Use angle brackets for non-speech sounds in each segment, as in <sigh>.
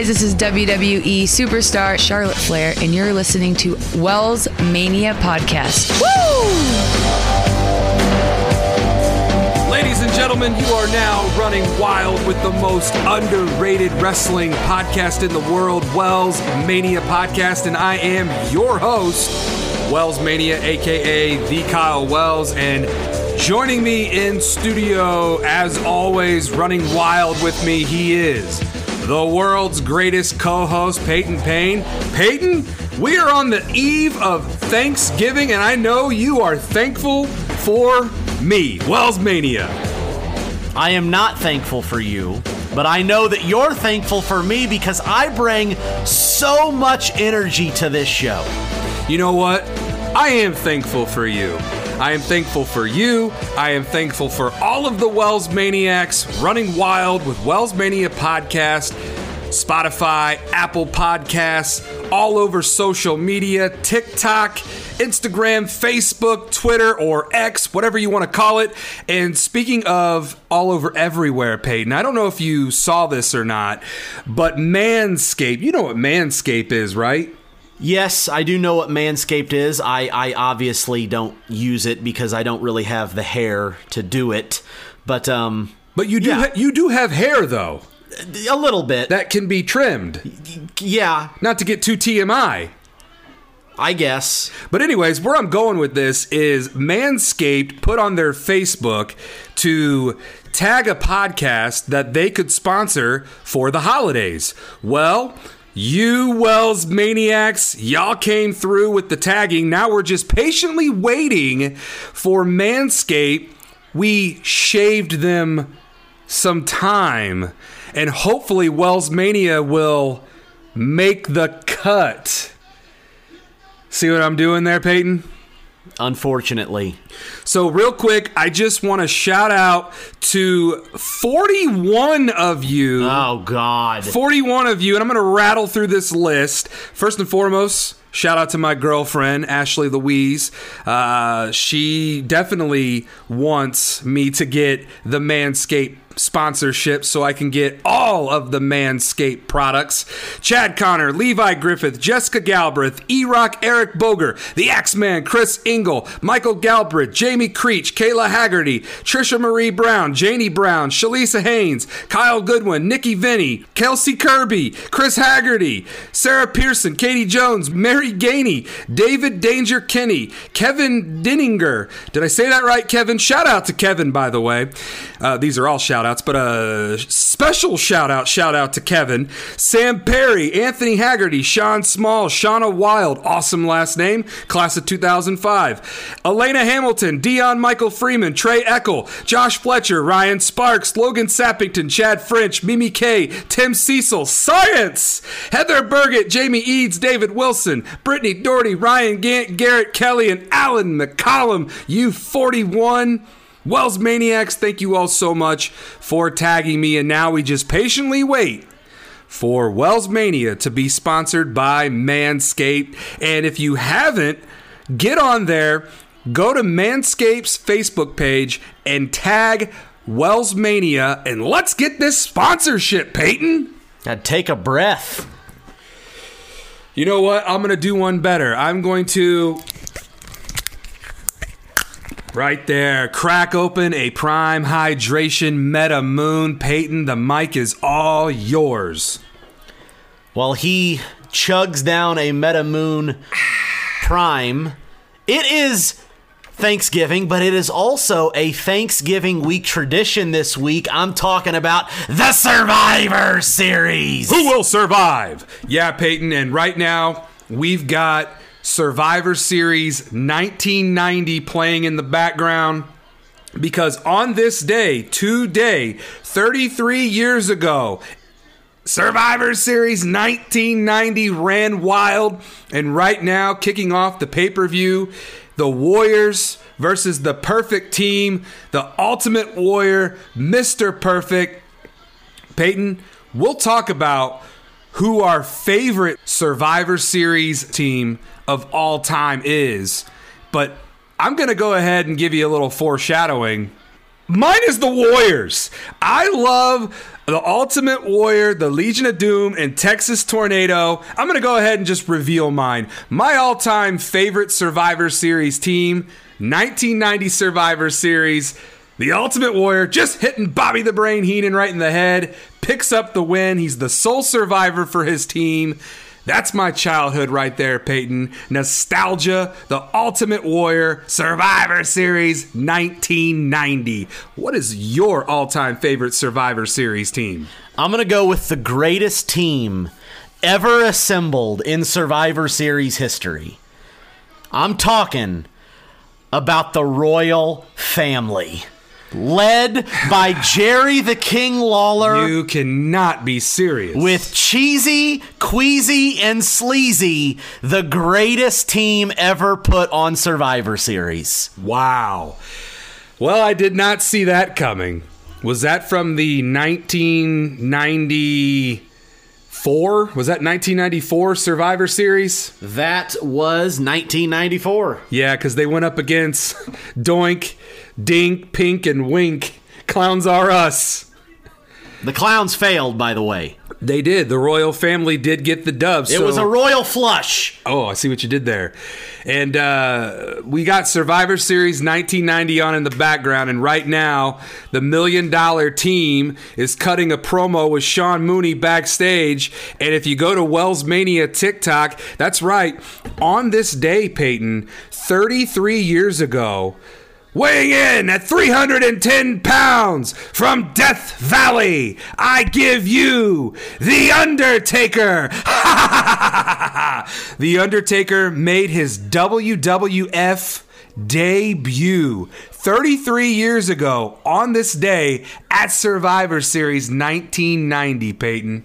guys, this is WWE superstar Charlotte Flair, and you're listening to Wells Mania Podcast. Ladies and gentlemen, you are now running wild with the most underrated wrestling podcast in the world, Wells Mania Podcast, and I am your host, Wells Mania, aka the Kyle Wells, and joining me in studio, as always, running wild with me, he is the world's greatest co-host, Payton Payne. Payton, we are on the eve of Thanksgiving, and I know you are thankful for me, Wells Mania. I am not thankful for you, but I know that you're thankful for me because I bring so much energy to this show. You know what? I am thankful for you. I am thankful for you. I am thankful for all of the Wells Maniacs running wild with Wells Mania Podcast, Spotify, Apple Podcasts, all over social media, TikTok, Instagram, Facebook, Twitter, or X, whatever you want to call it. And speaking of all over everywhere, Payton, I don't know if you saw this or not, but Manscaped, you know what Manscaped is, right? Yes, I do know what Manscaped is. I, I obviously don't use it because I don't really have the hair to do it. But um, But you do Yeah. ha- you do have hair though a little bit. that can be trimmed. yeah, Not to get too TMI. I guess. But anyways, where I'm going with this is Manscaped put on their Facebook to tag a podcast that they could sponsor for the holidays. Well, you Wells maniacs, y'all came through with the tagging. Now we're just patiently waiting for Manscaped. We shaved them some time, and hopefully Wells Mania will make the cut. See what I'm doing there, Payton? Unfortunately, So, real quick, I just want to shout out to 41 of you. oh god, 41 of you, and I'm going to rattle through this list. First and foremost, shout out to my girlfriend, Ashley Louise. Uh, she definitely wants me to get the Manscaped sponsorship so I can get all of the Manscaped products. Chad Connor, Levi Griffith, Jessica Galbraith, E Rock, Eric Boger, the Axeman, Chris Engel, Michael Galbraith, Jamie Creech, Kayla Haggerty, Trisha Marie Brown, Janie Brown, Shalisa Haynes, Kyle Goodwin, Nikki Vinny, Kelsey Kirby, Chris Haggerty, Sarah Pearson, Katie Jones, Mary Gainey, David Danger Kenny, Kevin Dinninger. Did I say that right, Kevin? Shout out to Kevin, by the way. Uh, these are all shout outs, but a special shout out, shout out to Kevin, Sam Perry, Anthony Haggerty, Sean Small, Shauna Wild, awesome last name, class of 2005, Elena Hamilton, Dion Michael Freeman, Trey Eckel, Josh Fletcher, Ryan Sparks, Logan Sappington, Chad French, Mimi K, Tim Cecil, Science, Heather Burgett, Jamie Eads, David Wilson, Brittany Doherty, Ryan Gant, Garrett Kelly, and Alan McCollum, you 41. Wells Maniacs, thank you all so much for tagging me, and now we just patiently wait for Wells Mania to be sponsored by Manscaped. And if you haven't, get on there, go to Manscaped's Facebook page, and tag Wells Mania, and let's get this sponsorship, Payton. Gotta take a breath. You know what? I'm going to do one better. I'm going to. Right there. Crack open a prime hydration meta moon. Payton, the mic is all yours. While he chugs down a Meta Moon Prime, it is Thanksgiving, but it is also a Thanksgiving week tradition this week. I'm talking about the Survivor Series. Who will survive? Yeah, Payton. And right now, we've got Survivor Series 1990 playing in the background. Because on this day, today, 33 years ago, Survivor Series 1990 ran wild, and right now, kicking off the pay per view, the Warriors versus the perfect team, the ultimate warrior, Mr. Perfect. Payton, we'll talk about who our favorite Survivor Series team of all time is, but I'm going to go ahead and give you a little foreshadowing. Mine is the Warriors. I love the Ultimate Warrior, the Legion of Doom, and Texas Tornado. I'm going to go ahead and just reveal mine. My all time favorite Survivor Series team, 1990 Survivor Series. The Ultimate Warrior just hitting Bobby the Brain Heenan right in the head, picks up the win. He's the sole survivor for his team. That's my childhood right there, Payton. Nostalgia, the Ultimate Warrior, Survivor Series 1990. What is your all time favorite Survivor Series team? I'm going to go with the greatest team ever assembled in Survivor Series history. I'm talking about the Royal Family led by Jerry the King Lawler. You cannot be serious. With Cheesy, Queasy, and Sleazy, the greatest team ever put on Survivor Series. Wow. Well, I did not see that coming. Was that from the 1994? Was that 1994 Survivor Series? That was 1994. Yeah, because they went up against Doink, Dink, Pink, and Wink. Clowns are us. The clowns failed, by the way. They did. The royal family did get the dub. It was a royal flush. Oh, I see what you did there. And uh, we got Survivor Series 1990 on in the background. And right now, the Million Dollar Team is cutting a promo with Sean Mooney backstage. And if you go to Wells Mania TikTok, that's right. On this day, Payton, 33 years ago, Weighing in at 310 pounds from Death Valley, I give you The Undertaker. <laughs> the Undertaker made his WWF debut 33 years ago on this day at Survivor Series 1990, Payton.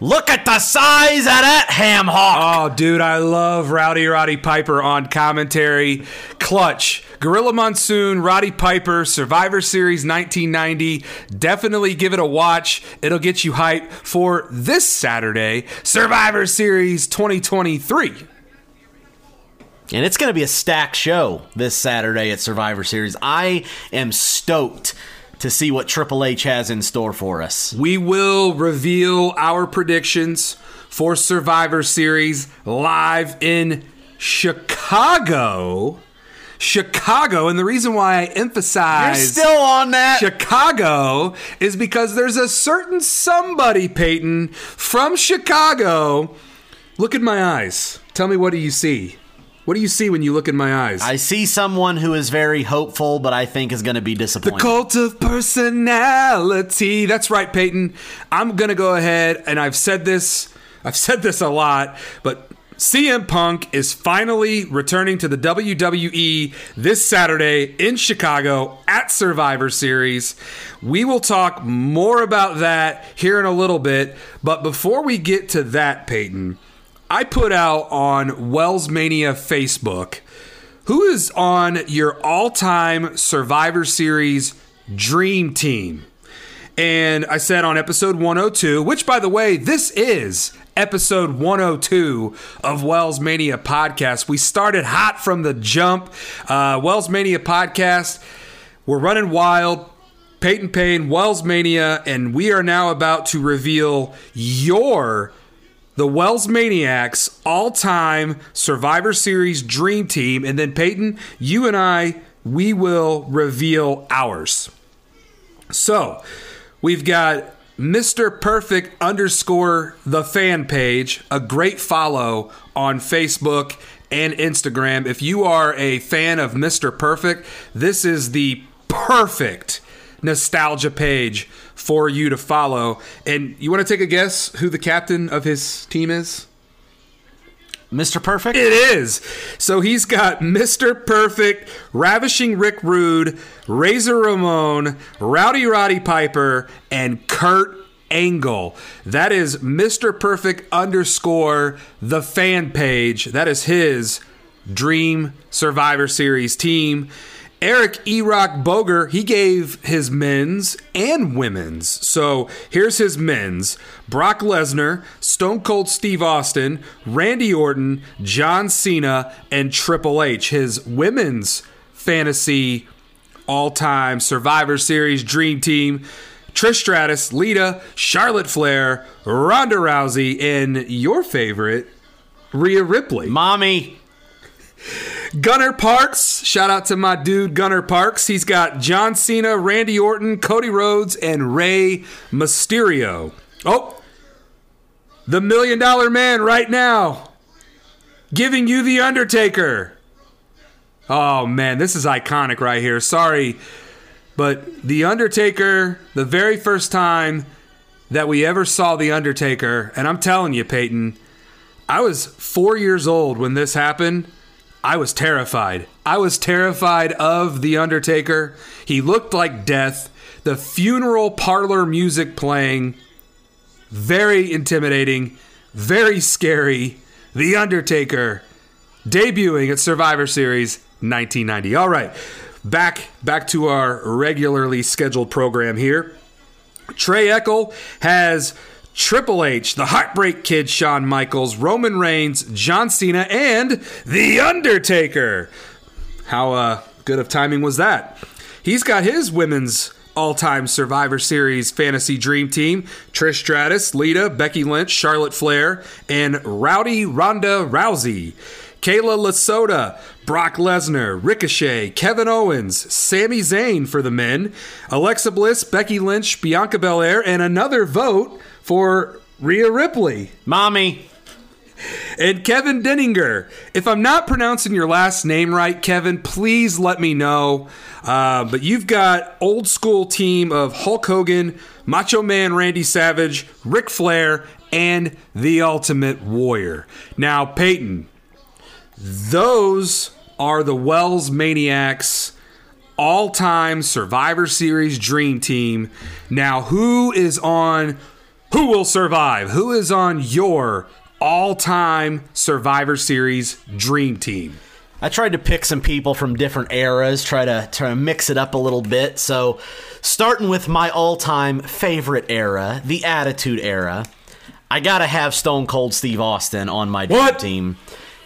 Look at the size of that ham hock. Oh, dude, I love Rowdy Roddy Piper on commentary. Clutch. Gorilla Monsoon, Roddy Piper, Survivor Series 1990. Definitely give it a watch. It'll get you hype for this Saturday, Survivor Series 2023. And it's going to be a stacked show this Saturday at Survivor Series. I am stoked to see what Triple H has in store for us. We will reveal our predictions for Survivor Series live in Chicago. Chicago, and the reason why I emphasize You're still on that. Chicago is because there's a certain somebody, Payton, from Chicago. Look at my eyes. Tell me what do you see? What do you see when you look in my eyes? I see someone who is very hopeful, but I think is going to be disappointed. The cult of personality. That's right, Payton. I'm gonna go ahead and I've said this. I've said this a lot, but CM Punk is finally returning to the WWE this Saturday in Chicago at Survivor Series. We will talk more about that here in a little bit, but before we get to that, Payton, I put out on Wells Mania Facebook who is on your all-time Survivor Series dream team? And I said on episode 102, which by the way, this is episode 102 of Wells Mania podcast. We started hot from the jump. Uh, Wells Mania podcast, we're running wild. Payton Payne, Wells Mania, and we are now about to reveal your the Wells Maniacs all time Survivor Series Dream Team. And then, Payton, you and I, we will reveal ours. So, we've got Mr. Perfect underscore the fan page, a great follow on Facebook and Instagram. If you are a fan of Mr. Perfect, this is the perfect nostalgia page for you to follow. And you want to take a guess who the captain of his team is? Mr. Perfect? It is. So he's got Mr. Perfect, Ravishing Rick Rude, Razor Ramon, Rowdy Roddy Piper, and Kurt Angle. That is Mr. Perfect underscore the fan page. That is his Dream Survivor Series team. Eric E. Rock Boger, he gave his men's and women's. So here's his men's Brock Lesnar, Stone Cold Steve Austin, Randy Orton, John Cena, and Triple H. His women's fantasy all time Survivor Series Dream Team. Trish Stratus, Lita, Charlotte Flair, Ronda Rousey, and your favorite, Rhea Ripley. Mommy. Gunner Parks, shout out to my dude Gunner Parks. He's got John Cena, Randy Orton, Cody Rhodes, and Rey Mysterio. Oh, the Million Dollar Man right now, giving you the Undertaker. Oh man, this is iconic right here. Sorry, but the Undertaker, the very first time that we ever saw the Undertaker, and I'm telling you, Payton, I was four years old when this happened. I was terrified. I was terrified of The Undertaker. He looked like death. The funeral parlor music playing. Very intimidating. Very scary. The Undertaker debuting at Survivor Series 1990. All right. Back back to our regularly scheduled program here. Trey Eckel has Triple H, the Heartbreak Kid Shawn Michaels, Roman Reigns, John Cena, and The Undertaker. How uh, good of timing was that? He's got his women's all time Survivor Series fantasy dream team Trish Stratus, Lita, Becky Lynch, Charlotte Flair, and Rowdy Ronda Rousey. Kayla Lasota, Brock Lesnar, Ricochet, Kevin Owens, Sami Zayn for the men, Alexa Bliss, Becky Lynch, Bianca Belair, and another vote for Rhea Ripley. Mommy. And Kevin Denninger. If I'm not pronouncing your last name right, Kevin, please let me know. Uh, but you've got old school team of Hulk Hogan, Macho Man Randy Savage, Ric Flair, and the Ultimate Warrior. Now, Payton, those are the Wells Maniacs all time Survivor Series Dream Team. Now, who is on Who Will Survive? Who is on your all time Survivor Series Dream Team? I tried to pick some people from different eras, try to try to mix it up a little bit. So, starting with my all-time favorite era, the Attitude Era, I gotta have Stone Cold Steve Austin on my dream What? team,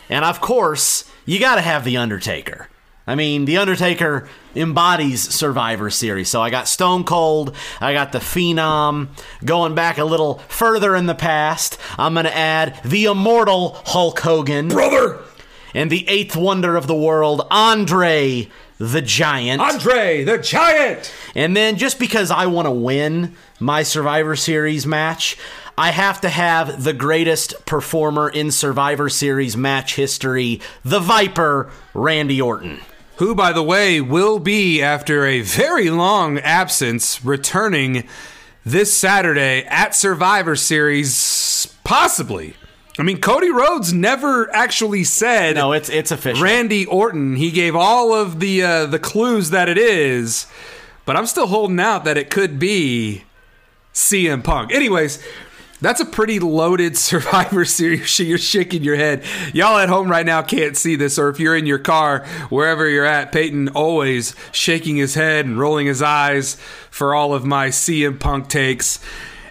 and of course, you gotta have the Undertaker. I mean, the Undertaker embodies Survivor Series. So I got Stone Cold, I got the Phenom. Going back a little further in the past, I'm gonna add the immortal Hulk Hogan Brother! and the eighth wonder of the world, Andre the Giant. Andre the Giant! and then just because I want to win my Survivor Series match, I have to have the greatest performer in Survivor Series match history, the Viper, Randy Orton. Who, by the way, will be, after a very long absence, returning this Saturday at Survivor Series, possibly. I mean, Cody Rhodes never actually said No, it's it's official. Randy Orton. He gave all of the uh, the clues that it is, but I'm still holding out that it could be CM Punk. Anyways, that's a pretty loaded <laughs> Survivor Series. You're shaking your head. Y'all at home right now can't see this, or if you're in your car, wherever you're at, Payton always shaking his head and rolling his eyes for all of my CM Punk takes.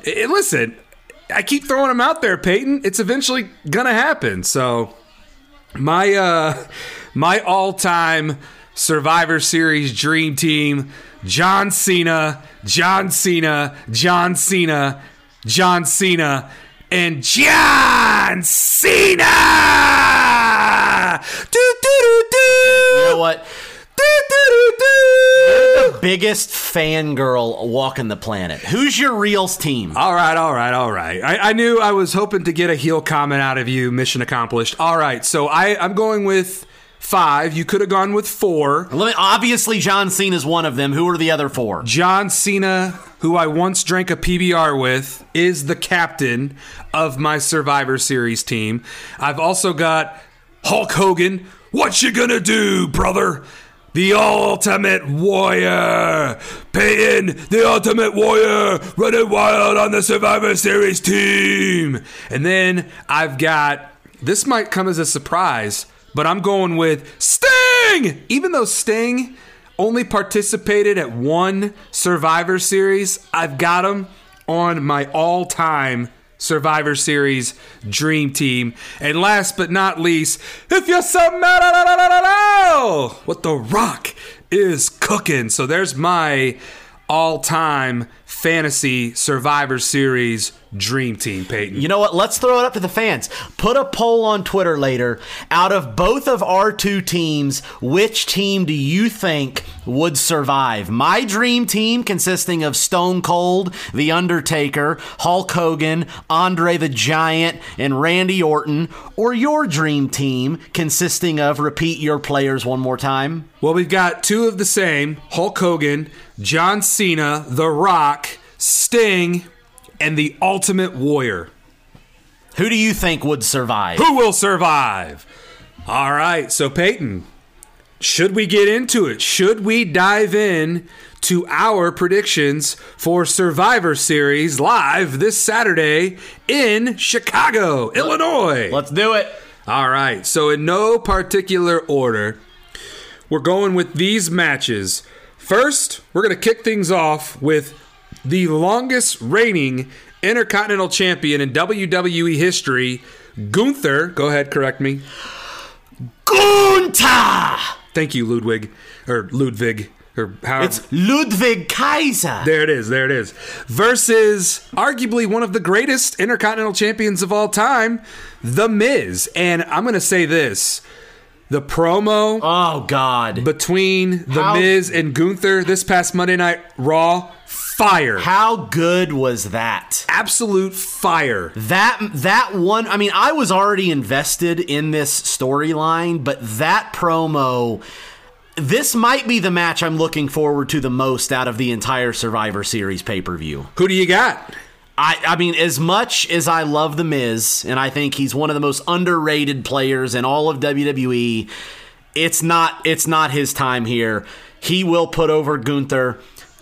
Eh, listen, I keep throwing them out there, Payton. It's eventually gonna happen. So my uh my all-time Survivor Series dream team: John Cena, John Cena, John Cena, John Cena, and John Cena. Do do do do. You know what? Do do do do. The biggest fangirl walking the planet. Who's your reals team? All right, all right, all right. I, I knew I was hoping to get a heel comment out of you. Mission accomplished. All right, so I, I'm going with five. You could have gone with four. Let me, obviously, John Cena is one of them. Who are the other four? John Cena, who I once drank a PBR with, is the captain of my Survivor Series team. I've also got Hulk Hogan. What you gonna do, brother? The Ultimate Warrior, Payton, the Ultimate Warrior, running wild on the Survivor Series team. And then I've got this might come as a surprise, but I'm going with Sting. Even though Sting only participated at one Survivor Series, I've got him on my all-time Survivor Series dream team. And last but not least, if you smell what the Rock is cooking. So there's my all-time fantasy Survivor Series dream team, Payton? You know what? Let's throw it up to the fans. Put a poll on Twitter later. Out of both of our two teams, which team do you think would survive? My dream team, consisting of Stone Cold, The Undertaker, Hulk Hogan, Andre the Giant, and Randy Orton, or your dream team, consisting of repeat your players one more time. Well, we've got two of the same Hulk Hogan, John Cena, The Rock, Sting, and The Ultimate Warrior. Who do you think would survive? Who will survive? All right, so Payton, should we get into it? Should we dive in to our predictions for Survivor Series live this Saturday in Chicago, Illinois? Let's do it. All right, so in no particular order, we're going with these matches. First, we're going to kick things off with the longest reigning Intercontinental Champion in WWE history, Gunther. Go ahead, correct me. Gunther! Thank you, Ludwig. Or Ludwig. Or how It's Ludwig Kaiser. There it is. There it is. Versus arguably one of the greatest Intercontinental Champions of all time, The Miz. And I'm going to say this the promo Oh, God. between The How- Miz and Gunther this past Monday Night Raw, fire. How good was that? Absolute fire. That that one, I mean, I was already invested in this storyline, but that promo this might be the match I'm looking forward to the most out of the entire Survivor Series pay-per-view. Who do you got? I, I mean, as much as I love The Miz, and I think he's one of the most underrated players in all of WWE, it's not it's not his time here. He will put over Gunther.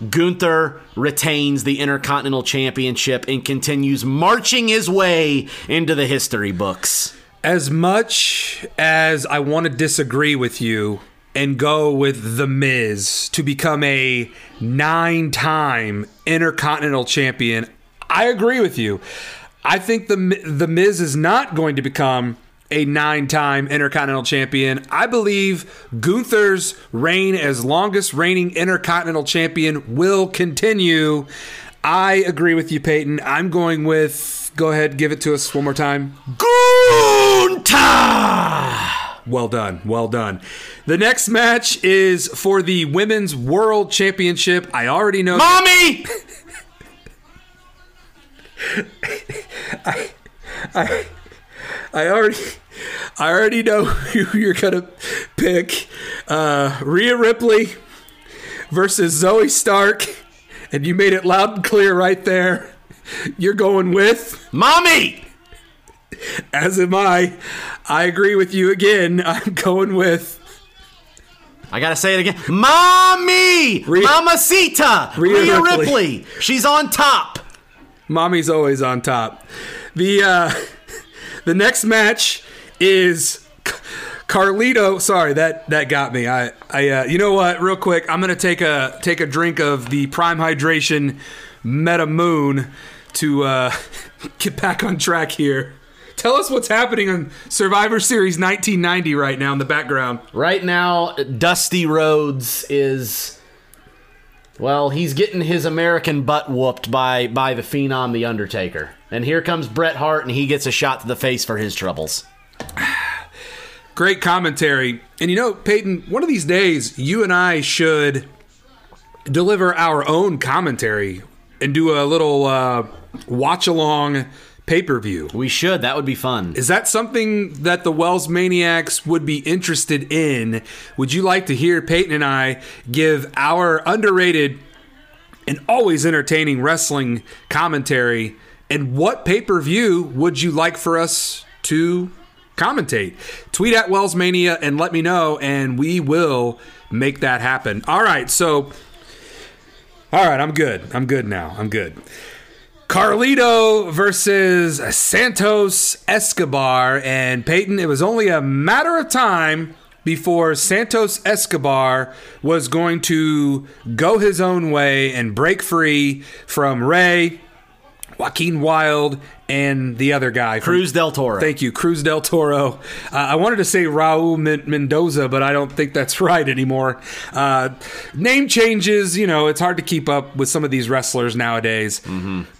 Gunther retains the Intercontinental Championship and continues marching his way into the history books. As much as I want to disagree with you and go with The Miz to become a nine time Intercontinental Champion, I agree with you. I think the, the Miz is not going to become a nine time Intercontinental Champion. I believe Gunther's reign as longest reigning Intercontinental Champion will continue. I agree with you, Payton. I'm going with, go ahead, give it to us one more time. Gunther! Well done. Well done. The next match is for the Women's World Championship. I already know. Mommy! <laughs> I I, I already I already know <laughs> who you're gonna pick. Uh, Rhea Ripley versus Zoey Stark, and you made it loud and clear right there. You're going with, Mommy! as am I. I agree with you again. <laughs> I'm going with I gotta say it again. Mommy! Rhea- Mamacita! Rhea Rhea, Ripley. Ripley. She's on top. Mommy's always on top. The uh, <laughs> the next match is Carlito. Sorry, that that got me. I I uh, you know what? Real quick, I'm gonna take a take a drink of the Prime Hydration Meta Moon to uh, <laughs> get back on track here. Tell us what's happening on Survivor Series 1990 right now in the background. Right now, Dusty Rhodes is well, he's getting his American butt whooped by by the Phenom the Undertaker. And here comes Bret Hart and he gets a shot to the face for his troubles. <sighs> Great commentary. And you know, Payton, one of these days, you and I should deliver our own commentary and do a little uh, watch along pay per view. We should. That would be fun. Is that something that the Wells Maniacs would be interested in? Would you like to hear Payton and I give our underrated and always entertaining wrestling commentary? And what pay per view would you like for us to commentate? Tweet at Wells Mania and let me know, and we will make that happen. All right, so. All right, I'm good. I'm good now. I'm good. Carlito versus Santos Escobar. And Payton, it was only a matter of time before Santos Escobar was going to go his own way and break free from Rey. Joaquin Wild, and the other guy. Cruz del Toro. Thank you, Cruz del Toro. Uh, I wanted to say Raul Men- Mendoza, but I don't think that's <laughs> right anymore. Uh, name changes, you know, it's hard to keep up with some of these wrestlers nowadays.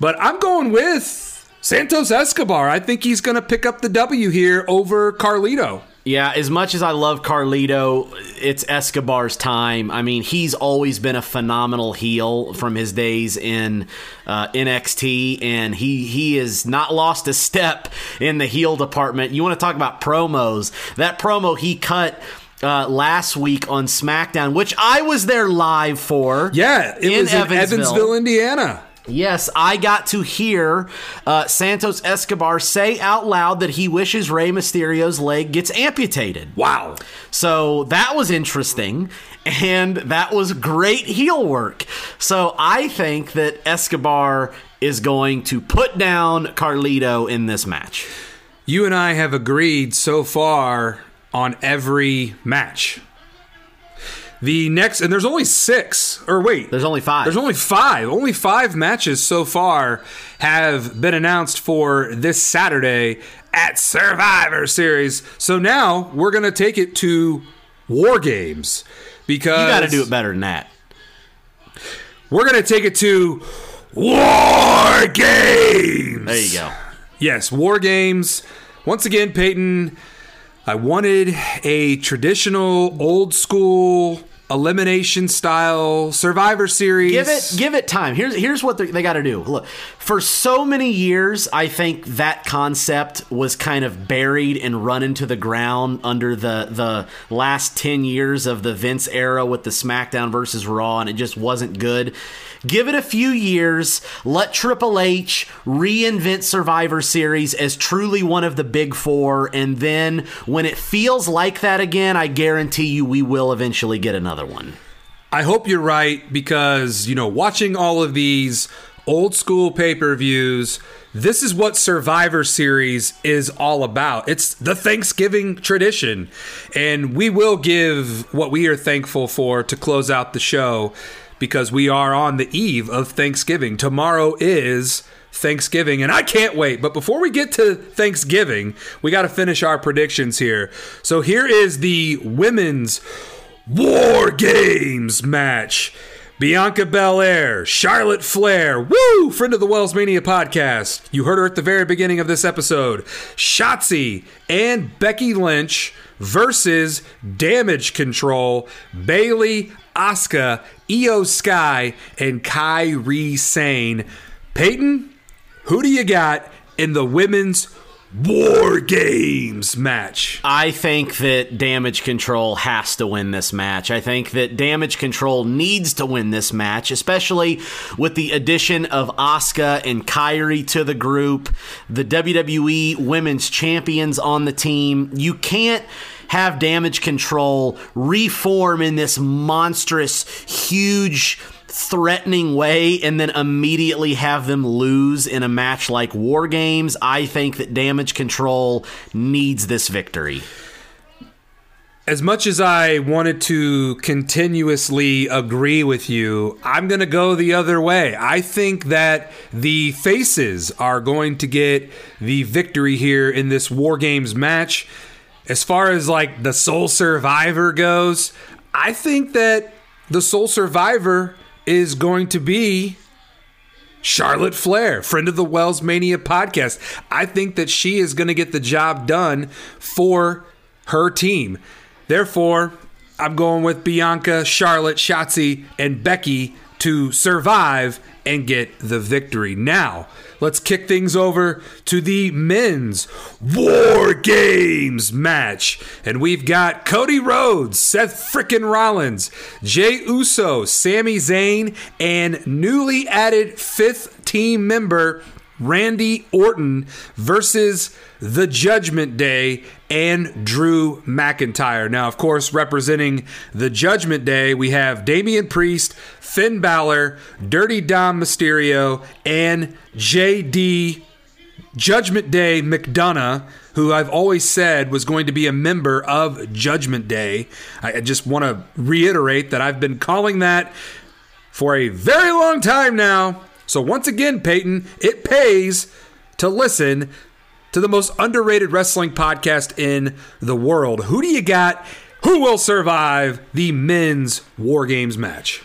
But I'm going with Santos Escobar. I think he's going to pick up the W here over Carlito. Yeah, as much as I love Carlito, it's Escobar's time. I mean, he's always been a phenomenal heel from his days in uh, NXT, and he he has not lost a step in the heel department. You want to talk about promos? That promo he cut. Uh, last week on SmackDown, which I was there live for. Yeah, it In was in Evansville. Evansville, Indiana. Yes, I got to hear uh, Santos Escobar say out loud that he wishes Rey Mysterio's leg gets amputated. Wow. So that was interesting. And that was great heel work. So I think that Escobar is going to put down Carlito in this match. You and I have agreed so far on every match. The next, and there's only six, or wait, There's only five. There's only five. Only five matches so far have been announced for this Saturday at Survivor Series. So now we're going to take it to War Games because you got to do it better than that. We're going to take it to War Games. There you go. Yes, War Games. Once again, Payton, I wanted a traditional, old school elimination style Survivor Series. Give it, give it time. Here's here's what they, got to do. Look, for so many years, I think that concept was kind of buried and run into the ground under the the last ten years of the Vince era with the SmackDown versus Raw, and it just wasn't good. Give it a few years. Let Triple H reinvent Survivor Series as truly one of the big four. And then when it feels like that again, I guarantee you we will eventually get another one. I hope you're right because, you know, watching all of these old school pay per views, this is what Survivor Series is all about. It's the Thanksgiving tradition. And we will give what we are thankful for to close out the show because we are on the eve of Thanksgiving. Tomorrow is. Thanksgiving, and I can't wait. But before we get to Thanksgiving, we got to finish our predictions here. So here is the women's War Games match. Bianca Belair, Charlotte Flair, woo! Friend of the Wells Mania podcast. You heard her at the very beginning of this episode. Shotzi and Becky Lynch versus Damage Control, Bayley, Asuka, Iyo Sky, and Kairi Sane. Payton, who do you got in the women's War Games match? I think that Damage Control has to win this match. I think that Damage Control needs to win this match, especially with the addition of Asuka and Kairi to the group, the WWE Women's Champions on the team. You can't have Damage Control reform in this monstrous, huge threatening way and then immediately have them lose in a match like War Games, I think that Damage Control needs this victory. As much as I wanted to continuously agree with you, I'm going to go the other way. I think that the faces are going to get the victory here in this War Games match. As far as like the sole survivor goes, I think that the sole survivor is going to be Charlotte Flair, friend of the Wells Mania podcast. I think that she is going to get the job done for her team. Therefore, I'm going with Bianca, Charlotte, Shotzi, and Becky to survive and get the victory. Now, let's kick things over to the men's War Games match. And we've got Cody Rhodes, Seth frickin' Rollins, Jay Uso, Sami Zayn, and newly added fifth team member Randy Orton versus the Judgment Day and Drew McIntyre. Now, of course, representing the Judgment Day, we have Damian Priest, Finn Balor, Dirty Dom Mysterio, and JD Judgment Day McDonagh, who I've always said was going to be a member of Judgment Day. I just want to reiterate that I've been calling that for a very long time now. So once again, Payton, it pays to listen to the most underrated wrestling podcast in the world. Who do you got? Who will survive the men's War Games match?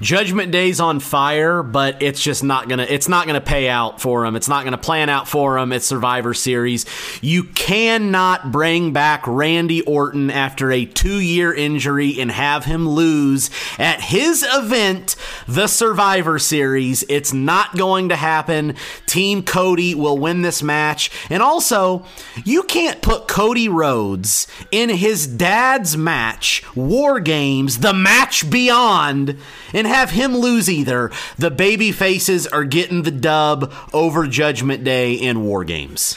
Judgment Day's on fire, but it's just not gonna. It's not gonna pay out for him. It's not gonna plan out for him. It's Survivor Series. You cannot bring back Randy Orton after a two-year injury and have him lose at his event, the Survivor Series. It's not going to happen. Team Cody will win this match, and also you can't put Cody Rhodes in his dad's match, War Games, the match beyond, and have him lose either. The baby faces are getting the dub over Judgment Day in War Games.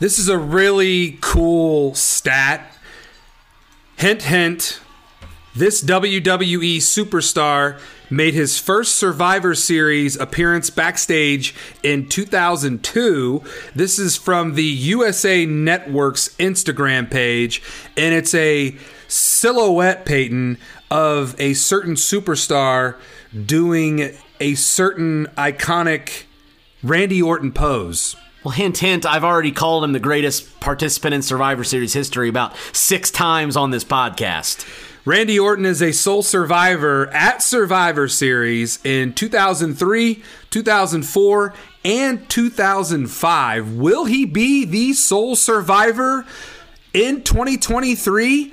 This is a really cool stat. Hint, hint. This WWE superstar made his first Survivor Series appearance backstage in 2002. This is from the USA Network's Instagram page, and it's a silhouette, Payton, of a certain superstar doing a certain iconic Randy Orton pose. Well, hint, hint, I've already called him the greatest participant in Survivor Series history about six times on this podcast. Randy Orton is a sole survivor at Survivor Series in 2003, 2004, and 2005. Will he be the sole survivor in 2023?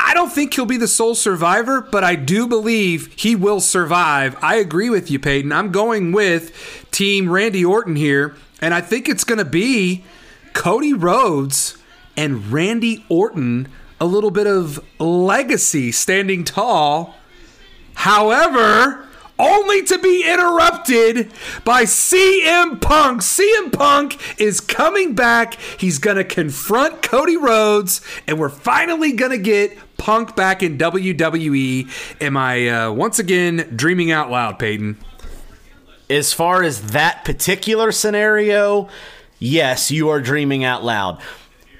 I don't think he'll be the sole survivor, but I do believe he will survive. I agree with you, Payton. I'm going with Team Randy Orton here, and I think it's going to be Cody Rhodes and Randy Orton. A little bit of legacy standing tall. However, only to be interrupted by CM Punk. CM Punk is coming back. He's going to confront Cody Rhodes, and we're finally going to get Punk back in WWE. Am I uh, once again dreaming out loud, Payton? As far as that particular scenario, yes, you are dreaming out loud.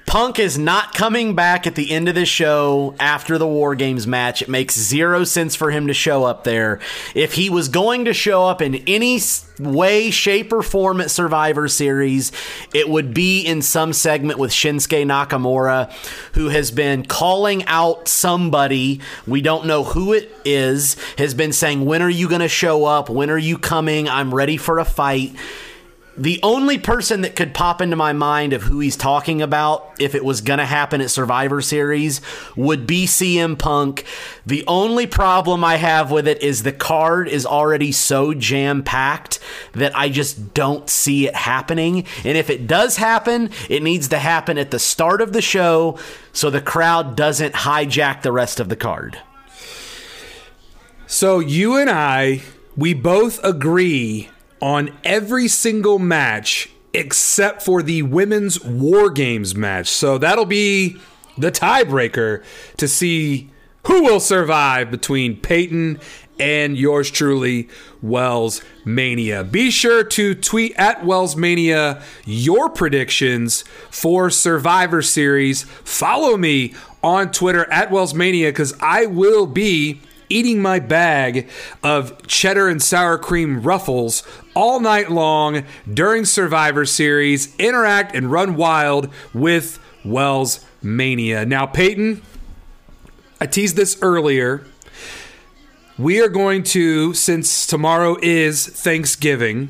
Punk is not coming back at the end of the show after the War Games match. It makes zero sense for him to show up there. If he was going to show up in any way, shape, or form at Survivor Series, it would be in some segment with Shinsuke Nakamura, who has been calling out somebody. We don't know who it is, has been saying, When are you going to show up? When are you coming? I'm ready for a fight the only person that could pop into my mind of who he's talking about if it was going to happen at Survivor Series would be CM Punk. The only problem I have with it is the card is already so jam packed that I just don't see it happening. And if it does happen, it needs to happen at the start of the show so the crowd doesn't hijack the rest of the card. So you and I, we both agree on every single match except for the women's War Games match. So that'll be the tiebreaker to see who will survive between Payton and yours truly, Wells Mania. Be sure to tweet at Wells Mania your predictions for Survivor Series. Follow me on Twitter at Wells Mania because I will be eating my bag of cheddar and sour cream ruffles all night long during Survivor Series. Interact and run wild with Wells Mania. Now, Payton, I teased this earlier. We are going to, since tomorrow is Thanksgiving,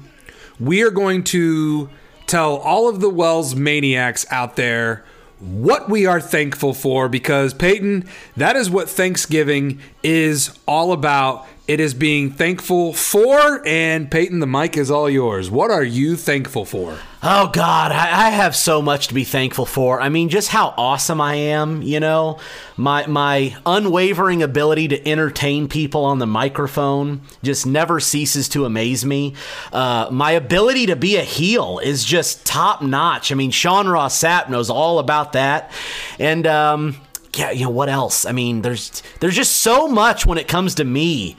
we are going to tell all of the Wells maniacs out there what we are thankful for because Payton, that is what Thanksgiving is all about. It is being thankful for, and Payton, the mic is all yours. What are you thankful for? Oh God, I, I, have so much to be thankful for. I mean, just how awesome I am. You know, my my unwavering ability to entertain people on the microphone just never ceases to amaze me. Uh, my ability to be a heel is just top notch. I mean, Sean Ross Sapp knows all about that, and. Um, yeah, you know what else? I mean, there's there's just so much when it comes to me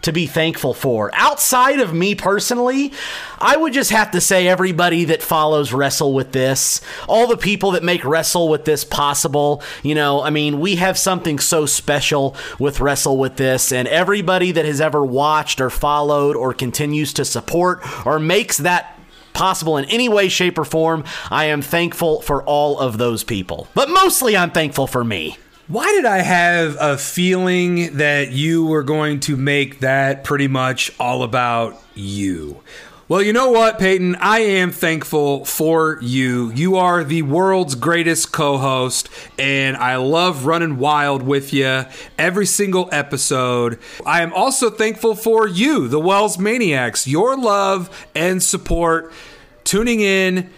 to be thankful for. Outside of me personally, I would just have to say everybody that follows Wrestle with This, all the people that make Wrestle with This possible. You know, I mean, we have something so special with Wrestle with This, and everybody that has ever watched or followed or continues to support or makes that possible in any way, shape, or form, I am thankful for all of those people. But mostly I'm thankful for me. Why did I have a feeling that you were going to make that pretty much all about you? Well, you know what, Payton? I am thankful for you. You are the world's greatest co host, and I love running wild with you every single episode. I am also thankful for you, the Wells Maniacs, your love and support, tuning in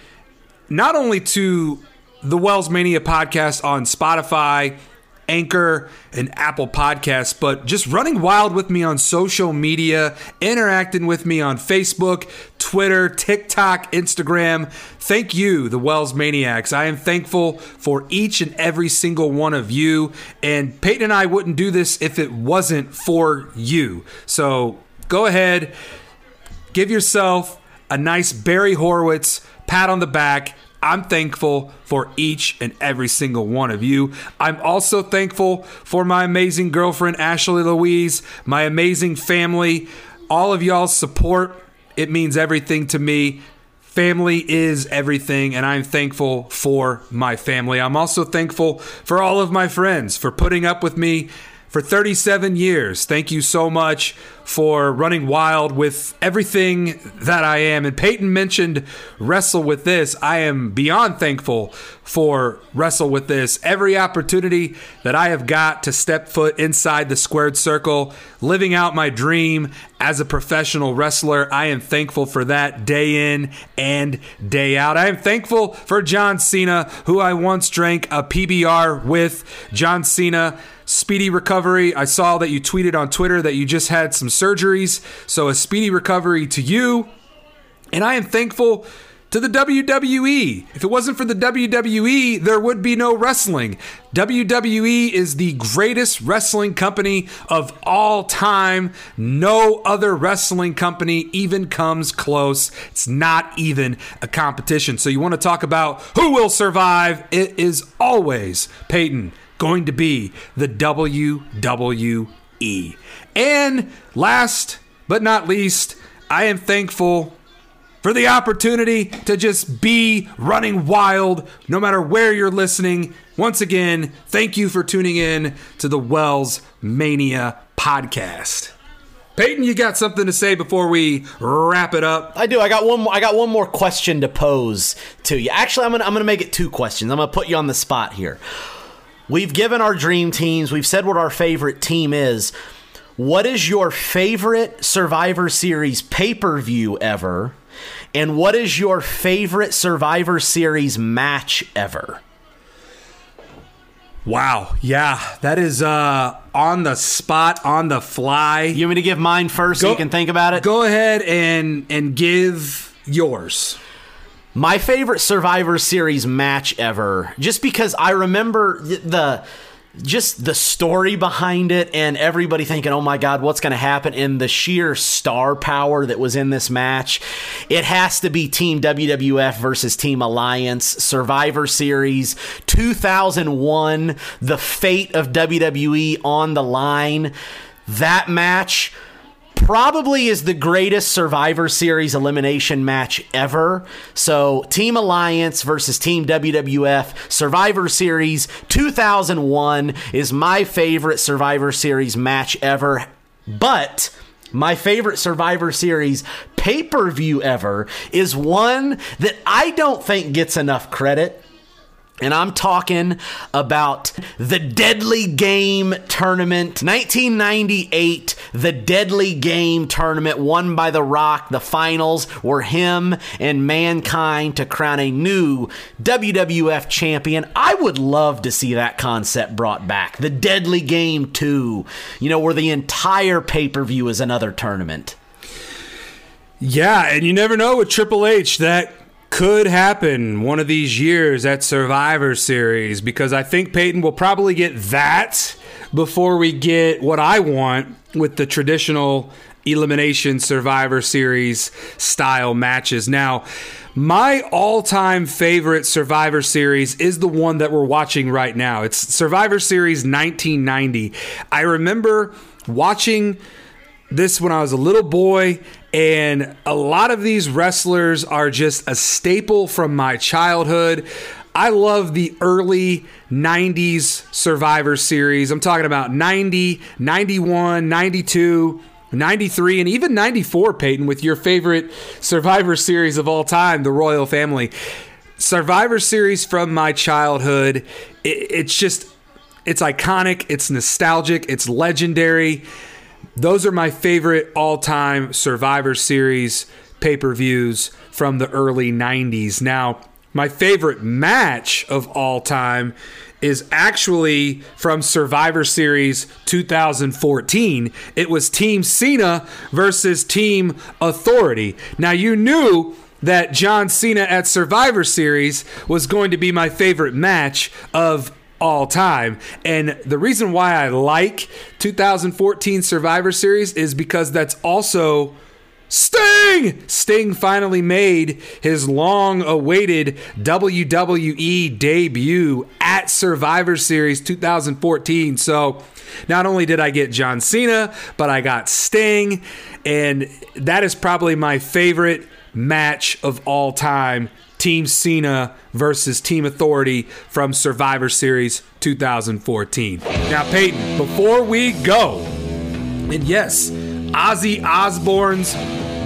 not only to the Wells Mania podcast on Spotify, Anchor, and Apple Podcasts, but just running wild with me on social media, interacting with me on Facebook, Twitter, TikTok, Instagram. Thank you, the Wells Maniacs. I am thankful for each and every single one of you. And Payton and I wouldn't do this if it wasn't for you. So go ahead, give yourself a nice Barry Horowitz pat on the back I'm thankful for each and every single one of you. I'm also thankful for my amazing girlfriend, Ashley Louise, my amazing family, all of y'all's support. It means everything to me. Family is everything, and I'm thankful for my family. I'm also thankful for all of my friends for putting up with me for 37 years. Thank you so much for running wild with everything that I am. And Payton mentioned Wrestle with This. I am beyond thankful for Wrestle with This. Every opportunity that I have got to step foot inside the squared circle, living out my dream as a professional wrestler, I am thankful for that day in and day out. I am thankful for John Cena, who I once drank a PBR with. John Cena speedy recovery. I saw that you tweeted on Twitter that you just had some surgeries. So, a speedy recovery to you. And I am thankful to the WWE. If it wasn't for the WWE, there would be no wrestling. WWE is the greatest wrestling company of all time. No other wrestling company even comes close. It's not even a competition. So, you want to talk about who will survive? It is always Payton going to be the WWE. And last but not least, I am thankful for the opportunity to just be running wild no matter where you're listening. Once again, thank you for tuning in to the Wells Mania podcast. Payton, you got something to say before we wrap it up? I do. I got one. More, I got one more question to pose to you. Actually, I'm gonna I'm gonna make it two questions. I'm gonna put you on the spot here. We've given our dream teams. We've said what our favorite team is. What is your favorite Survivor Series pay per view ever? And what is your favorite Survivor Series match ever? Wow. Yeah, that is uh, on the spot, on the fly. You want me to give mine first so you can think about it? Go ahead and and give yours. My favorite Survivor Series match ever, just because I remember the just the story behind it and everybody thinking, oh my God, what's going to happen? And the sheer star power that was in this match. It has to be Team WWF versus Team Alliance, Survivor Series 2001, the fate of WWE on the line. That match probably is the greatest Survivor Series elimination match ever. So, Team Alliance versus Team WWF Survivor Series 2001 is my favorite Survivor Series match ever. But my favorite Survivor Series pay per view ever is one that I don't think gets enough credit. And I'm talking about the Deadly Game Tournament, 1998, the Deadly Game Tournament won by The Rock. The finals were him and Mankind to crown a new WWF champion. I would love to see that concept brought back. The Deadly Game 2, you know, where the entire pay per view is another tournament. Yeah, and you never know with Triple H that could happen one of these years at Survivor Series because I think Payton will probably get that before we get what I want with the traditional elimination survivor series style matches. Now, my all time favorite Survivor Series is the one that we're watching right now. It's Survivor Series 1990. I remember watching this when I was a little boy, and a lot of these wrestlers are just a staple from my childhood. I love the early 90s Survivor Series. I'm talking about 90, 91, 92. 93 and even 94, Payton, with your favorite Survivor Series of all time, the Royal Family. Survivor Series from my childhood, it, it's just, it's iconic, it's nostalgic, it's legendary. Those are my favorite all time Survivor Series pay per views from the early 90s. Now, my favorite match of all time is actually from Survivor Series 2014. It was Team Cena versus Team Authority. Now, you knew that John Cena at Survivor Series was going to be my favorite match of all time. And the reason why I like 2014 Survivor Series is because that's also Sting! Sting finally made his long awaited WWE debut at Survivor Series 2014. So not only did I get John Cena, but I got Sting. And that is probably my favorite match of all time Team Cena versus Team Authority from Survivor Series 2014. Now, Payton, before we go, and yes, Ozzy Osbourne's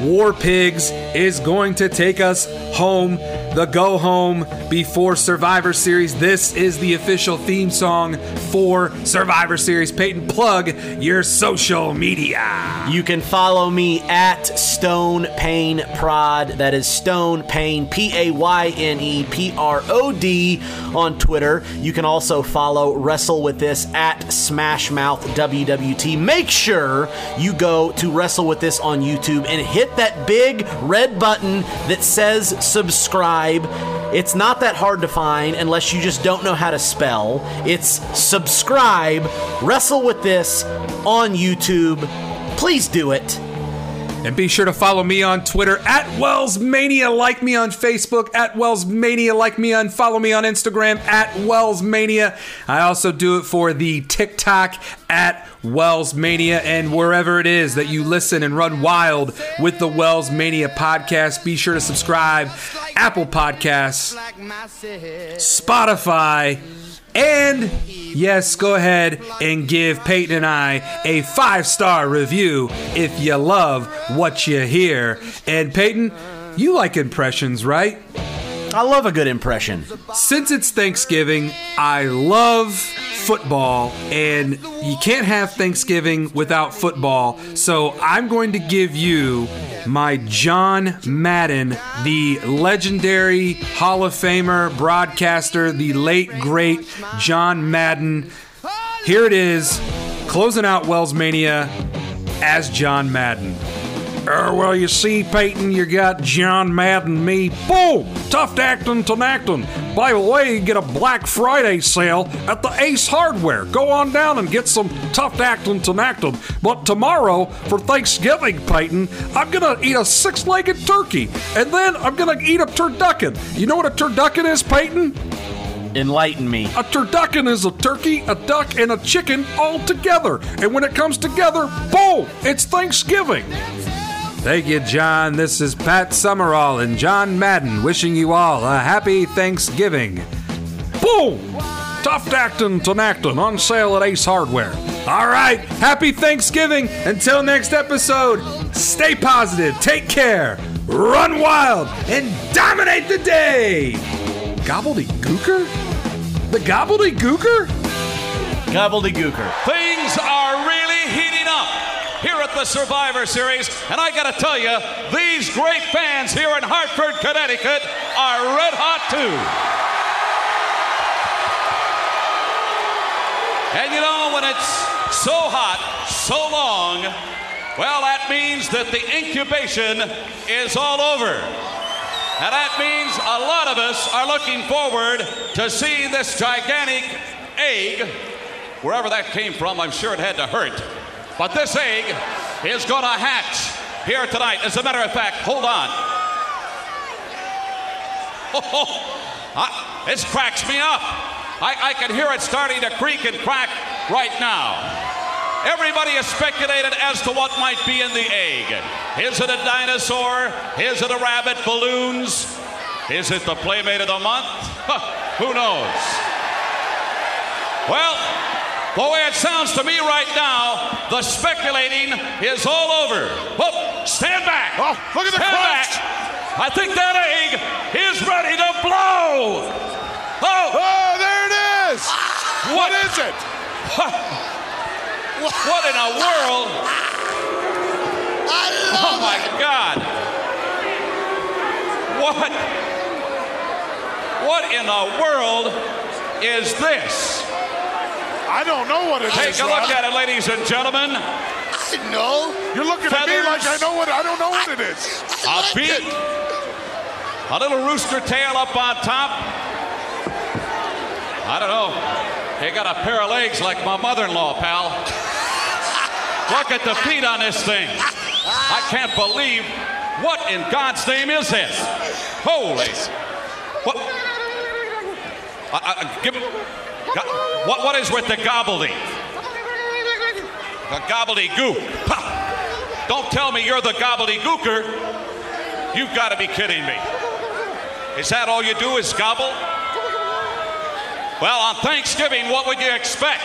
War Pigs is going to take us home. The go home before Survivor Series. This is the official theme song for Survivor Series. Payton, plug your social media. You can follow me at Stone Payne Prod. That is Stone Payne, P A Y N E P R O D on Twitter. You can also follow Wrestle With This at Smashmouth WWT. Make sure you go to Wrestle With This on YouTube and hit that big red button that says subscribe. It's not that hard to find unless you just don't know how to spell. It's subscribe, wrestle with this on YouTube. Please do it. And be sure to follow me on Twitter at WellsMania. Like me on Facebook at WellsMania. Like me on follow me on Instagram at WellsMania. I also do it for the TikTok at WellsMania and wherever it is that you listen and run wild with the Wells Mania podcast. Be sure to subscribe. Apple Podcasts, Spotify, and yes, go ahead and give Payton and I a five star review if you love what you hear. And Payton, you like impressions, right? I love a good impression. Since it's Thanksgiving, I love football, and you can't have Thanksgiving without football. So I'm going to give you my John Madden, the legendary Hall of Famer broadcaster, the late, great John Madden. Here it is, closing out Wells Mania as John Madden. Uh, well, you see, Payton, you got John Madden, me. Boom! Tough acting Tinactin. By the way, you get a Black Friday sale at the Ace Hardware. Go on down and get some tough acting Tinactin. But tomorrow, for Thanksgiving, Payton, I'm gonna eat a six legged turkey. And then I'm gonna eat a turducken. You know what a turducken is, Payton? Enlighten me. A turducken is a turkey, a duck, and a chicken all together. And when it comes together, boom! It's Thanksgiving. Thank you, John. This is Pat Summerall and John Madden wishing you all a happy Thanksgiving. Boom! Tough Acton Tinactin on sale at Ace Hardware. All right, happy Thanksgiving. Until next episode, stay positive, take care, run wild, and dominate the day. Gobbledygooker? The Gobbledygooker? Gobbledygooker. Things are the Survivor Series, and I gotta tell you, these great fans here in Hartford, Connecticut are red hot too. And you know, when it's so hot, so long, well, that means that the incubation is all over. And that means a lot of us are looking forward to seeing this gigantic egg Wherever that came from, I'm sure it had to hurt. But this egg is going to hatch here tonight. As a matter of fact, hold on. Oh, I, this cracks me up. I, I can hear it starting to creak and crack right now. Everybody has speculated as to what might be in the egg. Is it a dinosaur? Is it a rabbit? Balloons? Is it the Playmate of the Month? <laughs> Who knows? Well, the way it sounds to me right now, the speculating is all over. Oh, stand back. Oh, look at the stand crunch. back. I think that egg is ready to blow. Oh, Oh, there it is. what What is it? What in the world? Oh my God! What? What in the world is this? I don't know what it is. Take a look Ron. at it, ladies and gentlemen. No, you're looking at me like I know what I don't know what it is. A beak, a little rooster tail up on top. I don't know. He got a pair of legs like my mother-in-law, pal. Look at the feet on this thing. I can't believe what in God's name is this? Holy! What? I, I, give me. What? What is with the gobbledy? The gobbledygook. Ha! Don't tell me you're the gobbledygooker. You've got to be kidding me. Is that all you do is gobble? Well, on Thanksgiving, what would you expect?